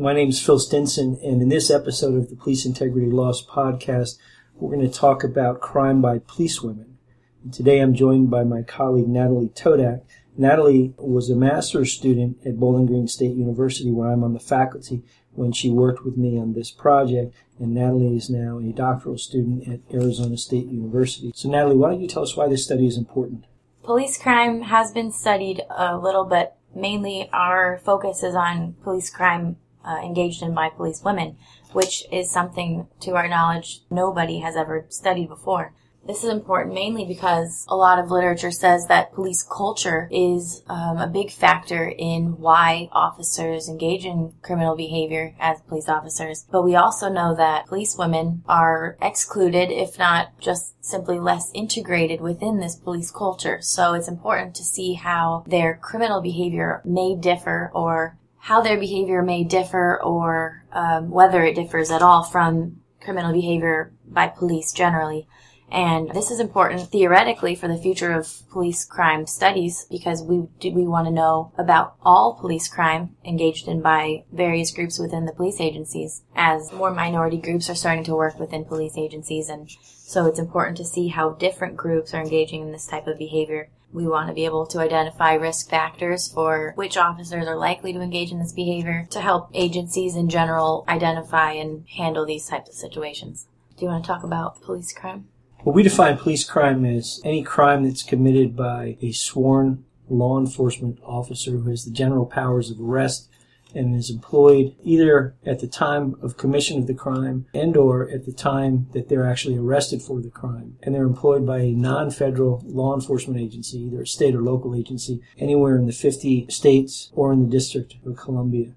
My name is Phil Stinson, and in this episode of the Police Integrity Lost podcast, we're going to talk about crime by police women. And today I'm joined by my colleague Natalie Todak. Natalie was a master's student at Bowling Green State University, where I'm on the faculty, when she worked with me on this project, and Natalie is now a doctoral student at Arizona State University. So, Natalie, why don't you tell us why this study is important? Police crime has been studied a little bit. Mainly, our focus is on police crime uh, engaged in by police women, which is something, to our knowledge, nobody has ever studied before. This is important mainly because a lot of literature says that police culture is um, a big factor in why officers engage in criminal behavior as police officers. But we also know that police women are excluded, if not just simply less integrated within this police culture. So it's important to see how their criminal behavior may differ or how their behavior may differ or um, whether it differs at all from criminal behavior by police generally. And this is important theoretically for the future of police crime studies because we do, we want to know about all police crime engaged in by various groups within the police agencies as more minority groups are starting to work within police agencies and so it's important to see how different groups are engaging in this type of behavior. We want to be able to identify risk factors for which officers are likely to engage in this behavior to help agencies in general identify and handle these types of situations. Do you want to talk about police crime? Well, we define police crime as any crime that's committed by a sworn law enforcement officer who has the general powers of arrest and is employed either at the time of commission of the crime and or at the time that they're actually arrested for the crime. And they're employed by a non-federal law enforcement agency either a state or local agency anywhere in the 50 states or in the district of columbia.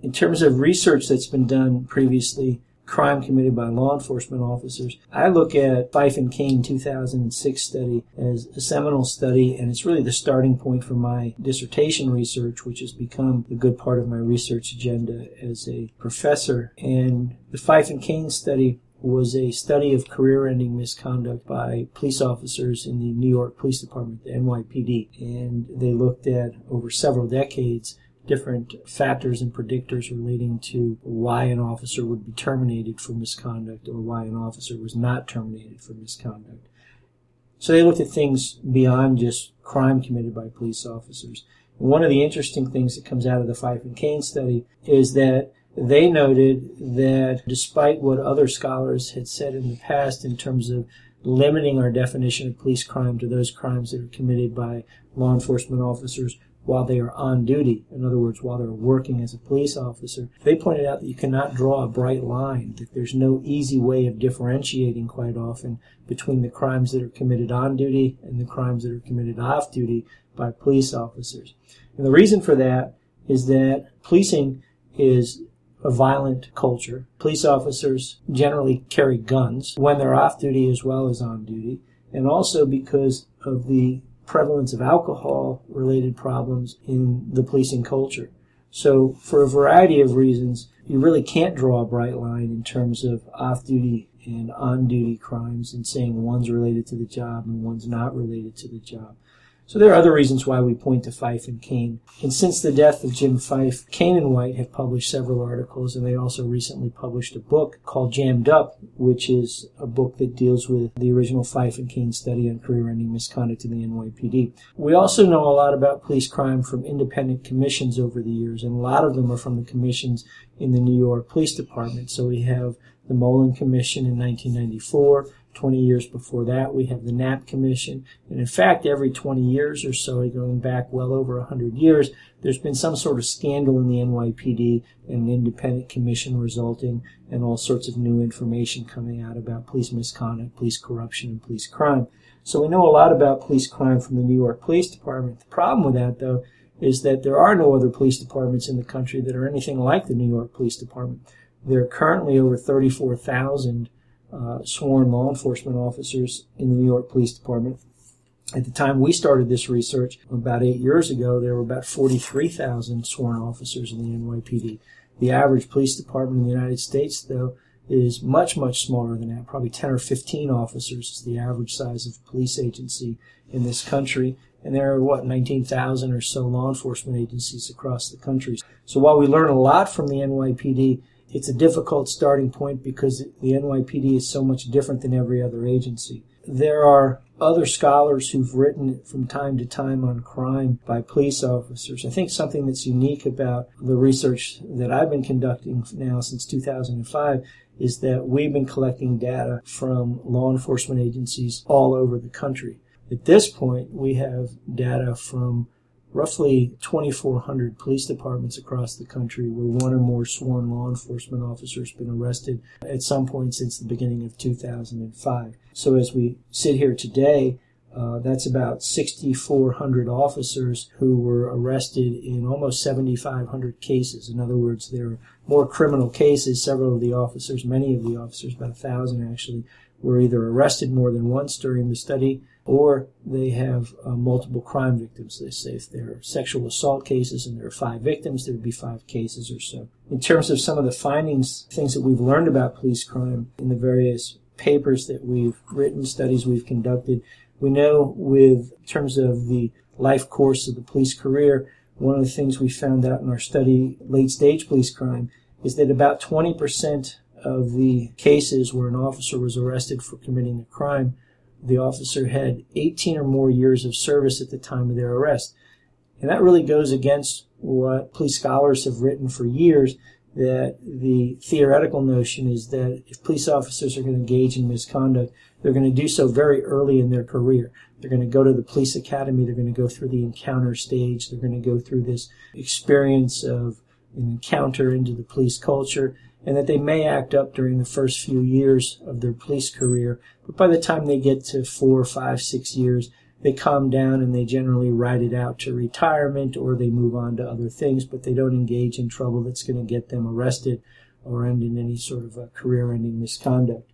In terms of research that's been done previously crime committed by law enforcement officers. I look at Fyfe and Kane 2006 study as a seminal study, and it's really the starting point for my dissertation research, which has become a good part of my research agenda as a professor. And the Fyfe and Kane study was a study of career-ending misconduct by police officers in the New York Police Department, the NYPD. And they looked at over several decades different factors and predictors relating to why an officer would be terminated for misconduct or why an officer was not terminated for misconduct. So they looked at things beyond just crime committed by police officers. And one of the interesting things that comes out of the Fyfe and Kane study is that they noted that despite what other scholars had said in the past in terms of limiting our definition of police crime to those crimes that are committed by law enforcement officers while they are on duty, in other words, while they're working as a police officer, they pointed out that you cannot draw a bright line, that there's no easy way of differentiating quite often between the crimes that are committed on duty and the crimes that are committed off duty by police officers. And the reason for that is that policing is a violent culture. Police officers generally carry guns when they're off duty as well as on duty, and also because of the prevalence of alcohol related problems in the policing culture. So, for a variety of reasons, you really can't draw a bright line in terms of off duty and on duty crimes and saying one's related to the job and one's not related to the job. So there are other reasons why we point to Fyfe and Kane. And since the death of Jim Fyfe, Kane and White have published several articles, and they also recently published a book called Jammed Up, which is a book that deals with the original Fyfe and Kane study on career-ending misconduct in the NYPD. We also know a lot about police crime from independent commissions over the years, and a lot of them are from the commissions in the New York Police Department. So we have the Mollen Commission in 1994, 20 years before that, we have the Knapp Commission. And in fact, every 20 years or so, going back well over 100 years, there's been some sort of scandal in the NYPD and an independent commission resulting and all sorts of new information coming out about police misconduct, police corruption, and police crime. So we know a lot about police crime from the New York Police Department. The problem with that, though, is that there are no other police departments in the country that are anything like the New York Police Department. There are currently over 34,000 uh, sworn law enforcement officers in the New York Police Department. At the time we started this research, about eight years ago, there were about 43,000 sworn officers in the NYPD. The average police department in the United States, though, is much, much smaller than that. Probably 10 or 15 officers is the average size of police agency in this country. And there are, what, 19,000 or so law enforcement agencies across the country. So while we learn a lot from the NYPD, it's a difficult starting point because the NYPD is so much different than every other agency. There are other scholars who've written from time to time on crime by police officers. I think something that's unique about the research that I've been conducting now since 2005 is that we've been collecting data from law enforcement agencies all over the country. At this point, we have data from roughly 2,400 police departments across the country where one or more sworn law enforcement officers have been arrested at some point since the beginning of 2005. So as we sit here today, uh, that's about 6,400 officers who were arrested in almost 7,500 cases. In other words, there are more criminal cases. Several of the officers, many of the officers, about a thousand actually, were either arrested more than once during the study or they have uh, multiple crime victims. They say if there are sexual assault cases and there are five victims, there would be five cases or so. In terms of some of the findings, things that we've learned about police crime in the various papers that we've written, studies we've conducted, we know with in terms of the life course of the police career, one of the things we found out in our study, late stage police crime, is that about 20% of the cases where an officer was arrested for committing a crime the officer had 18 or more years of service at the time of their arrest. And that really goes against what police scholars have written for years that the theoretical notion is that if police officers are going to engage in misconduct, they're going to do so very early in their career. They're going to go to the police academy. They're going to go through the encounter stage. They're going to go through this experience of an encounter into the police culture and that they may act up during the first few years of their police career, but by the time they get to four, five, six years, they calm down and they generally ride it out to retirement or they move on to other things, but they don't engage in trouble that's going to get them arrested or end in any sort of a career ending misconduct.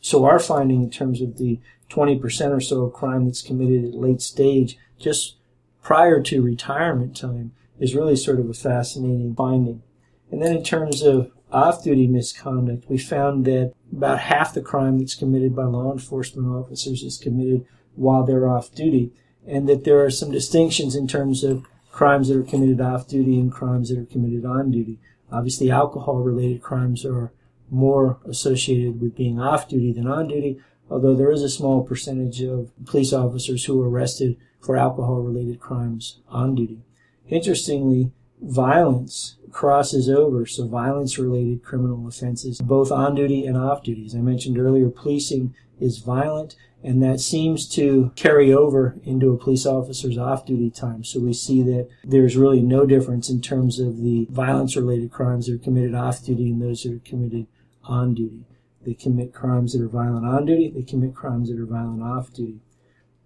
So our finding in terms of the 20% or so of crime that's committed at late stage, just prior to retirement time, is really sort of a fascinating finding. And then in terms of off duty misconduct, we found that about half the crime that's committed by law enforcement officers is committed while they're off duty, and that there are some distinctions in terms of crimes that are committed off duty and crimes that are committed on duty. Obviously, alcohol related crimes are more associated with being off duty than on duty, although there is a small percentage of police officers who are arrested for alcohol related crimes on duty. Interestingly, violence crosses over, so violence related criminal offenses, both on duty and off duty. As I mentioned earlier, policing is violent, and that seems to carry over into a police officer's off duty time. So we see that there's really no difference in terms of the violence related crimes that are committed off duty and those that are committed on duty. They commit crimes that are violent on duty, they commit crimes that are violent off duty.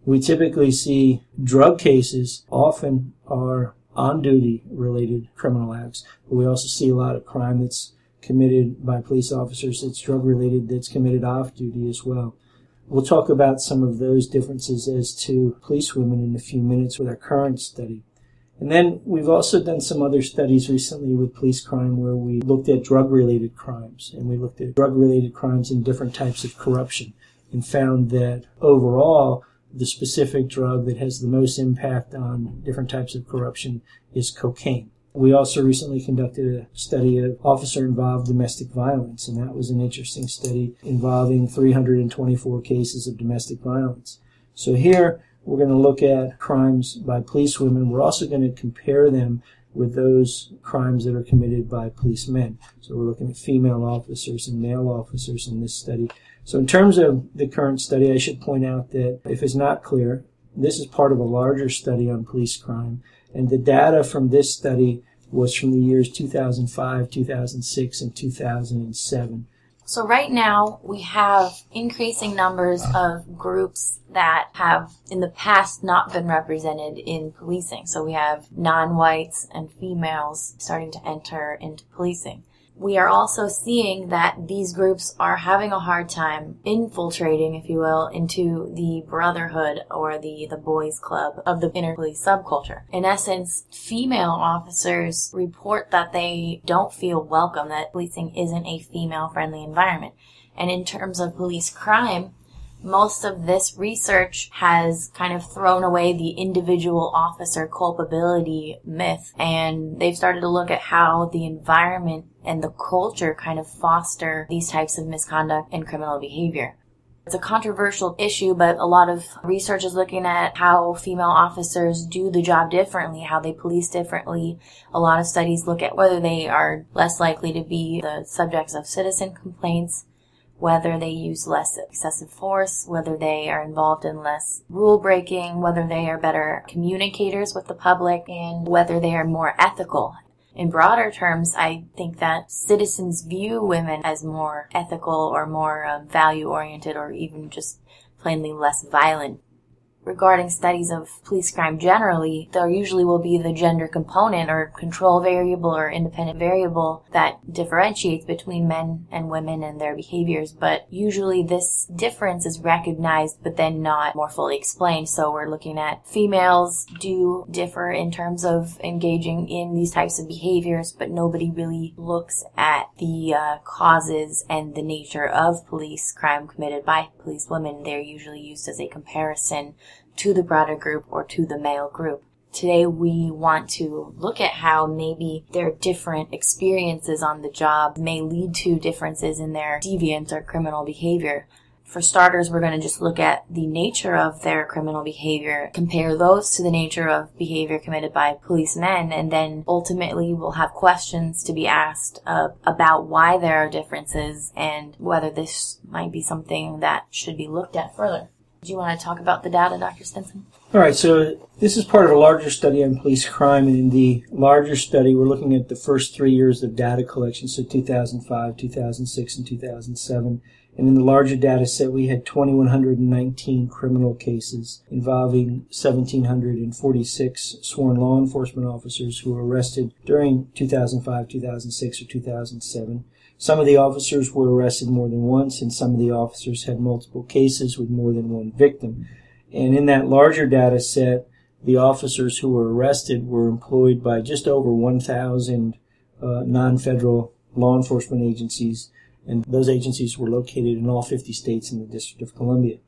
We typically see drug cases often are on duty related criminal acts. But we also see a lot of crime that's committed by police officers that's drug related that's committed off duty as well. We'll talk about some of those differences as to police women in a few minutes with our current study. And then we've also done some other studies recently with police crime where we looked at drug related crimes and we looked at drug related crimes and different types of corruption and found that overall the specific drug that has the most impact on different types of corruption is cocaine. We also recently conducted a study of officer involved domestic violence, and that was an interesting study involving 324 cases of domestic violence. So here we're going to look at crimes by police women. We're also going to compare them with those crimes that are committed by policemen. So we're looking at female officers and male officers in this study. So in terms of the current study, I should point out that if it's not clear, this is part of a larger study on police crime. And the data from this study was from the years 2005, 2006, and 2007. So right now we have increasing numbers of groups that have in the past not been represented in policing. So we have non-whites and females starting to enter into policing we are also seeing that these groups are having a hard time infiltrating, if you will, into the brotherhood or the, the boys club of the inner police subculture. In essence, female officers report that they don't feel welcome, that policing isn't a female friendly environment. And in terms of police crime, most of this research has kind of thrown away the individual officer culpability myth and they've started to look at how the environment and the culture kind of foster these types of misconduct and criminal behavior. It's a controversial issue, but a lot of research is looking at how female officers do the job differently, how they police differently. A lot of studies look at whether they are less likely to be the subjects of citizen complaints, whether they use less excessive force, whether they are involved in less rule breaking, whether they are better communicators with the public, and whether they are more ethical in broader terms, I think that citizens view women as more ethical or more um, value oriented or even just plainly less violent regarding studies of police crime generally, there usually will be the gender component or control variable or independent variable that differentiates between men and women and their behaviors. But usually this difference is recognized but then not more fully explained. So we're looking at females do differ in terms of engaging in these types of behaviors, but nobody really looks at the uh, causes and the nature of police crime committed by police women. They're usually used as a comparison to the broader group or to the male group. Today we want to look at how maybe their different experiences on the job may lead to differences in their deviant or criminal behavior. For starters, we're going to just look at the nature of their criminal behavior, compare those to the nature of behavior committed by policemen, and then ultimately we'll have questions to be asked uh, about why there are differences and whether this might be something that should be looked at further. Do you want to talk about the data, Dr. Stinson? All right, so this is part of a larger study on police crime, and in the larger study, we're looking at the first three years of data collection, so 2005, 2006, and 2007. And in the larger data set, we had 2,119 criminal cases involving 1,746 sworn law enforcement officers who were arrested during 2005, 2006, or 2007. Some of the officers were arrested more than once, and some of the officers had multiple cases with more than one victim. And in that larger data set, the officers who were arrested were employed by just over 1,000 uh, non federal law enforcement agencies, and those agencies were located in all 50 states in the District of Columbia.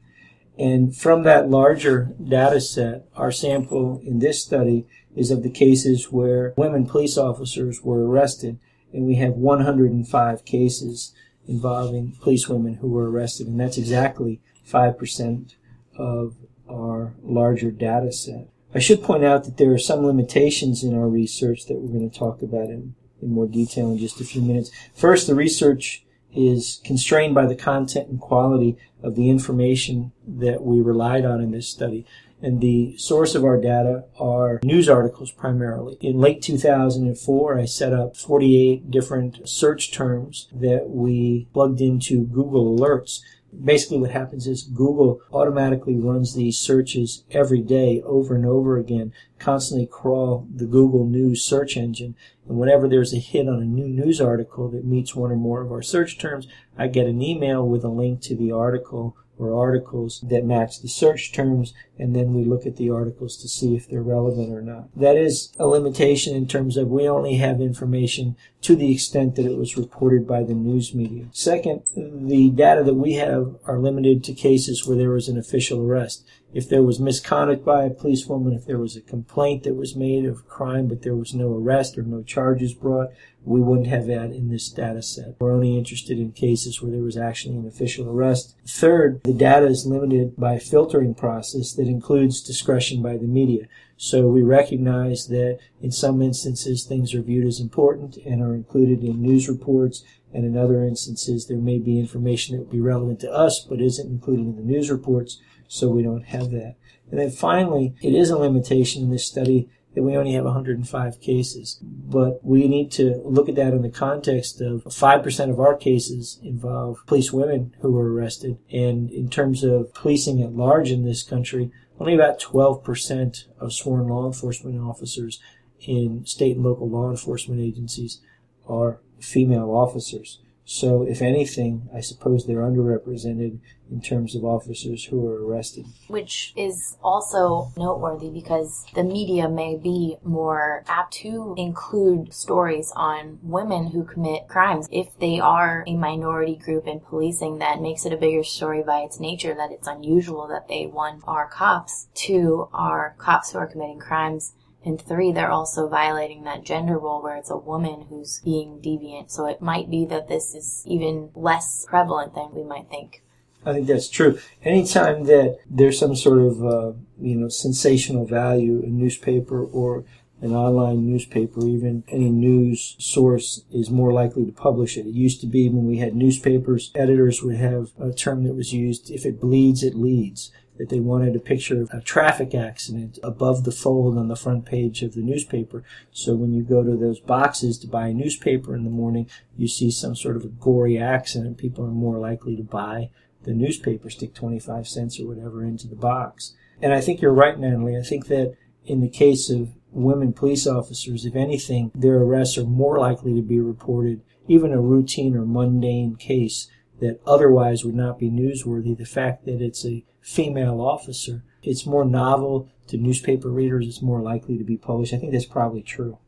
And from that larger data set, our sample in this study is of the cases where women police officers were arrested and we have 105 cases involving police women who were arrested, and that's exactly 5% of our larger data set. I should point out that there are some limitations in our research that we're going to talk about in, in more detail in just a few minutes. First, the research is constrained by the content and quality of the information that we relied on in this study. And the source of our data are news articles primarily. In late 2004, I set up 48 different search terms that we plugged into Google Alerts basically what happens is Google automatically runs these searches every day over and over again, constantly crawl the Google News search engine. And whenever there's a hit on a new news article that meets one or more of our search terms, I get an email with a link to the article or articles that match the search terms, and then we look at the articles to see if they're relevant or not. That is a limitation in terms of we only have information to the extent that it was reported by the news media. Second, the data that we have are limited to cases where there was an official arrest. If there was misconduct by a policewoman, if there was a complaint that was made of crime but there was no arrest or no charges brought, we wouldn't have that in this data set. We're only interested in cases where there was actually an official arrest. Third, the data is limited by a filtering process that includes discretion by the media. So we recognize that in some instances things are viewed as important and are included in news reports, and in other instances there may be information that would be relevant to us but isn't included in the news reports, so we don't have that. And then finally, it is a limitation in this study that we only have 105 cases. But we need to look at that in the context of 5% of our cases involve police women who were arrested. And in terms of policing at large in this country, only about 12% of sworn law enforcement officers in state and local law enforcement agencies are female officers. So, if anything, I suppose they're underrepresented in terms of officers who are arrested. Which is also noteworthy because the media may be more apt to include stories on women who commit crimes. If they are a minority group in policing, that makes it a bigger story by its nature that it's unusual that they, one, are cops, two, are cops who are committing crimes and three, they're also violating that gender role where it's a woman who's being deviant. So it might be that this is even less prevalent than we might think. I think that's true. Anytime that there's some sort of, uh, you know, sensational value, a newspaper or an online newspaper, even any news source is more likely to publish it. It used to be when we had newspapers, editors would have a term that was used, if it bleeds, it leads that they wanted a picture of a traffic accident above the fold on the front page of the newspaper. So when you go to those boxes to buy a newspaper in the morning, you see some sort of a gory accident, people are more likely to buy the newspaper, stick 25 cents or whatever into the box. And I think you're right, Natalie. I think that in the case of women police officers, if anything, their arrests are more likely to be reported, even a routine or mundane case that otherwise would not be newsworthy. The fact that it's a female officer, it's more novel to newspaper readers, it's more likely to be published. I think that's probably true.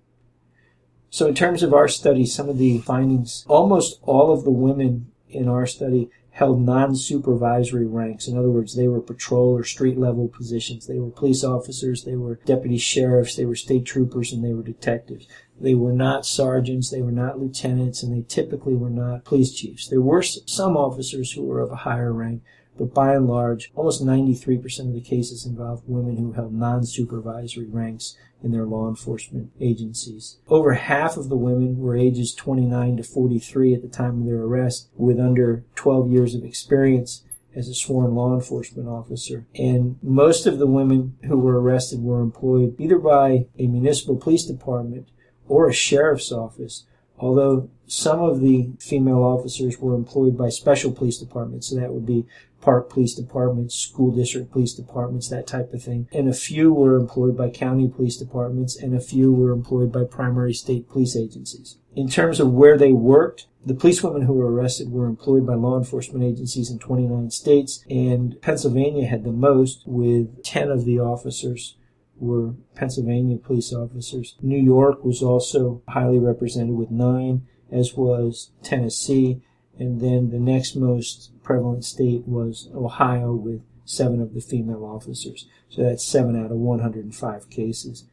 So, in terms of our study, some of the findings, almost all of the women in our study held non supervisory ranks. In other words, they were patrol or street level positions. They were police officers, they were deputy sheriffs, they were state troopers, and they were detectives. They were not sergeants, they were not lieutenants, and they typically were not police chiefs. There were some officers who were of a higher rank, but by and large, almost 93% of the cases involved women who held non-supervisory ranks in their law enforcement agencies. Over half of the women were ages 29 to 43 at the time of their arrest, with under 12 years of experience as a sworn law enforcement officer. And most of the women who were arrested were employed either by a municipal police department or a sheriff's office although some of the female officers were employed by special police departments, so that would be park police departments, school district police departments, that type of thing. And a few were employed by county police departments, and a few were employed by primary state police agencies. In terms of where they worked, the policewomen who were arrested were employed by law enforcement agencies in 29 states, and Pennsylvania had the most, with 10 of the officers were Pennsylvania police officers. New York was also highly represented with nine, as was Tennessee. And then the next most prevalent state was Ohio with seven of the female officers. So that's seven out of 105 cases.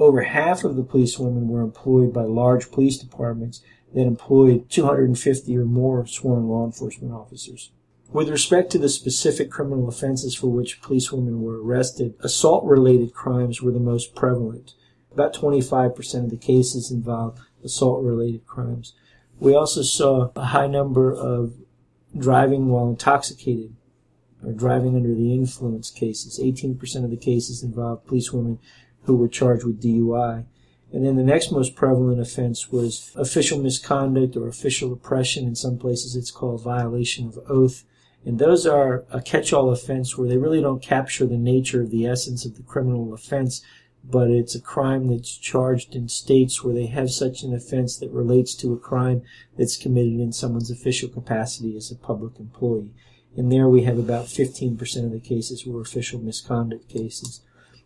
Over half of the police women were employed by large police departments that employed 250 or more sworn law enforcement officers. With respect to the specific criminal offenses for which policewomen were arrested, assault related crimes were the most prevalent. About 25% of the cases involved assault related crimes. We also saw a high number of driving while intoxicated or driving under the influence cases. 18% of the cases involved policewomen who were charged with DUI. And then the next most prevalent offense was official misconduct or official oppression. In some places it's called violation of oath. And those are a catch-all offense where they really don't capture the nature of the essence of the criminal offense, but it's a crime that's charged in states where they have such an offense that relates to a crime that's committed in someone's official capacity as a public employee. And there we have about 15% of the cases were official misconduct cases.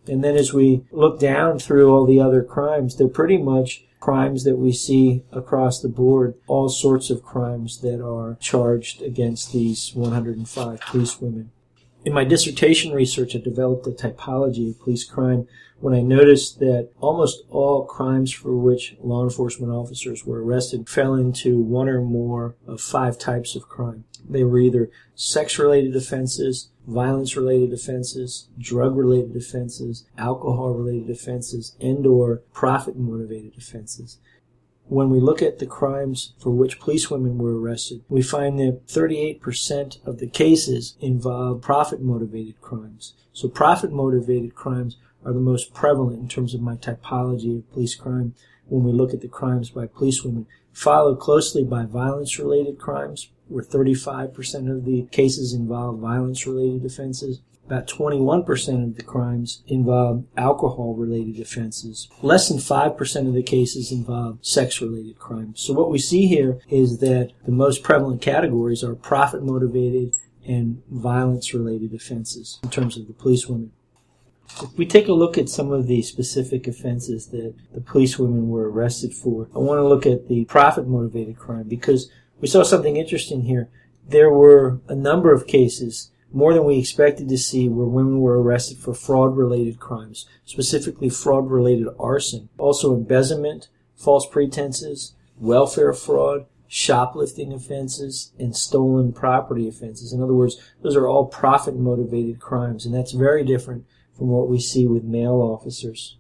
And then as we look down through all the other crimes, they're pretty much crimes that we see across the board, all sorts of crimes that are charged against these 105 police women. In my dissertation research, I developed a typology of police crime when I noticed that almost all crimes for which law enforcement officers were arrested fell into one or more of five types of crime. They were either sex related offenses, violence related offenses, drug related offenses, alcohol related offenses, and or profit motivated offenses. When we look at the crimes for which policewomen were arrested, we find that 38% of the cases involve profit motivated crimes. So profit motivated crimes are the most prevalent in terms of my typology of police crime when we look at the crimes by policewomen, followed closely by violence related crimes, where 35% of the cases involve violence related offenses. About 21% of the crimes involve alcohol related offenses. Less than 5% of the cases involve sex related crimes. So what we see here is that the most prevalent categories are profit motivated and violence related offenses in terms of the police women. If we take a look at some of the specific offenses that the police women were arrested for, I want to look at the profit motivated crime because we saw something interesting here. There were a number of cases more than we expected to see where women were arrested for fraud related crimes, specifically fraud related arson, also embezzlement, false pretenses, welfare fraud, shoplifting offenses, and stolen property offenses. In other words, those are all profit motivated crimes, and that's very different from what we see with male officers.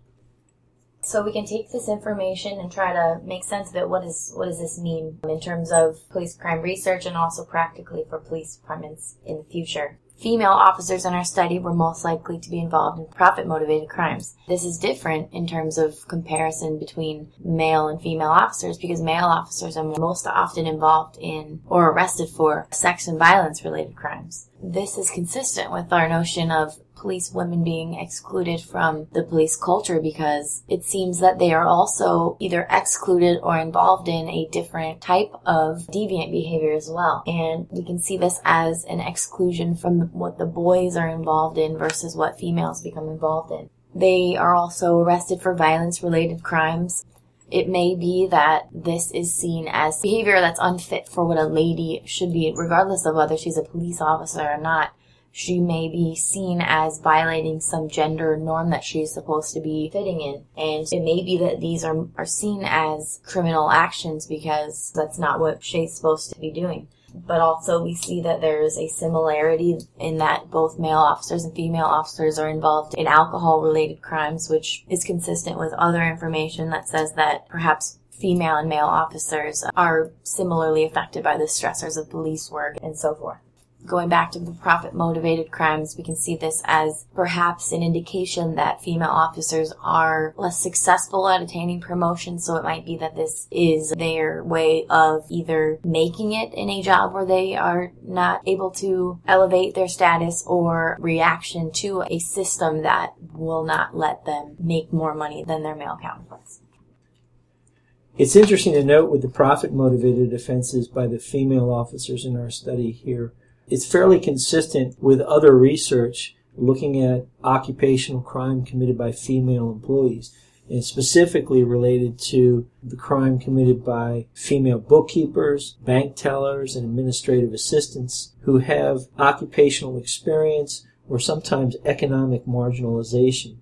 So we can take this information and try to make sense of it. What is what does this mean in terms of police crime research and also practically for police departments in the future? Female officers in our study were most likely to be involved in profit motivated crimes. This is different in terms of comparison between male and female officers because male officers are most often involved in or arrested for sex and violence related crimes. This is consistent with our notion of police women being excluded from the police culture because it seems that they are also either excluded or involved in a different type of deviant behavior as well. And we can see this as an exclusion from what the boys are involved in versus what females become involved in. They are also arrested for violence related crimes. It may be that this is seen as behavior that's unfit for what a lady should be, regardless of whether she's a police officer or not she may be seen as violating some gender norm that she's supposed to be fitting in. And it may be that these are, are seen as criminal actions because that's not what she's supposed to be doing. But also we see that there's a similarity in that both male officers and female officers are involved in alcohol related crimes, which is consistent with other information that says that perhaps female and male officers are similarly affected by the stressors of police work and so forth going back to the profit motivated crimes, we can see this as perhaps an indication that female officers are less successful at attaining promotion. So it might be that this is their way of either making it in a job where they are not able to elevate their status or reaction to a system that will not let them make more money than their male counterparts. It's interesting to note with the profit motivated offenses by the female officers in our study here it's fairly consistent with other research looking at occupational crime committed by female employees. And specifically related to the crime committed by female bookkeepers, bank tellers, and administrative assistants who have occupational experience or sometimes economic marginalization.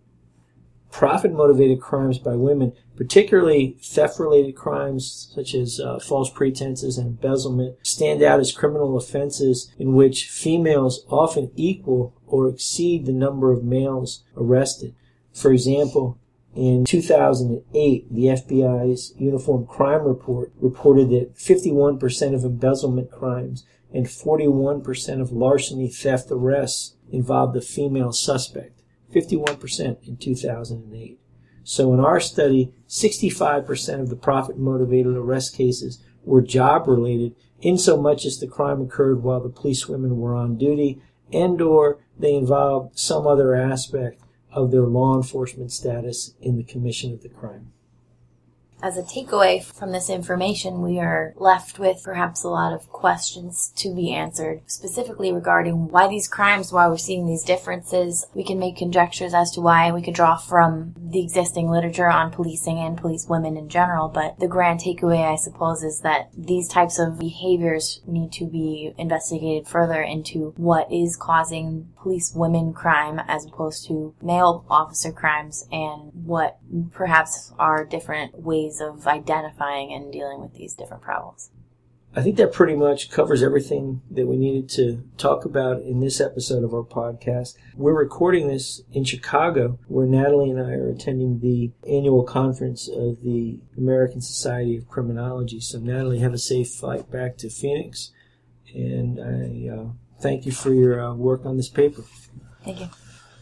Profit motivated crimes by women, particularly theft related crimes such as uh, false pretenses and embezzlement, stand out as criminal offenses in which females often equal or exceed the number of males arrested. For example, in 2008, the FBI's Uniform Crime Report reported that 51% of embezzlement crimes and 41% of larceny theft arrests involved a female suspect. 51% in 2008. So in our study, 65% of the profit motivated arrest cases were job related in so much as the crime occurred while the policewomen were on duty and or they involved some other aspect of their law enforcement status in the commission of the crime as a takeaway from this information, we are left with perhaps a lot of questions to be answered, specifically regarding why these crimes, why we're seeing these differences. We can make conjectures as to why, we could draw from the existing literature on policing and police women in general, but the grand takeaway, I suppose, is that these types of behaviors need to be investigated further into what is causing police women crime as opposed to male officer crimes and what perhaps are different ways ways of identifying and dealing with these different problems. I think that pretty much covers everything that we needed to talk about in this episode of our podcast. We're recording this in Chicago, where Natalie and I are attending the annual conference of the American Society of Criminology. So, Natalie, have a safe flight back to Phoenix, and I uh, thank you for your uh, work on this paper. Thank you.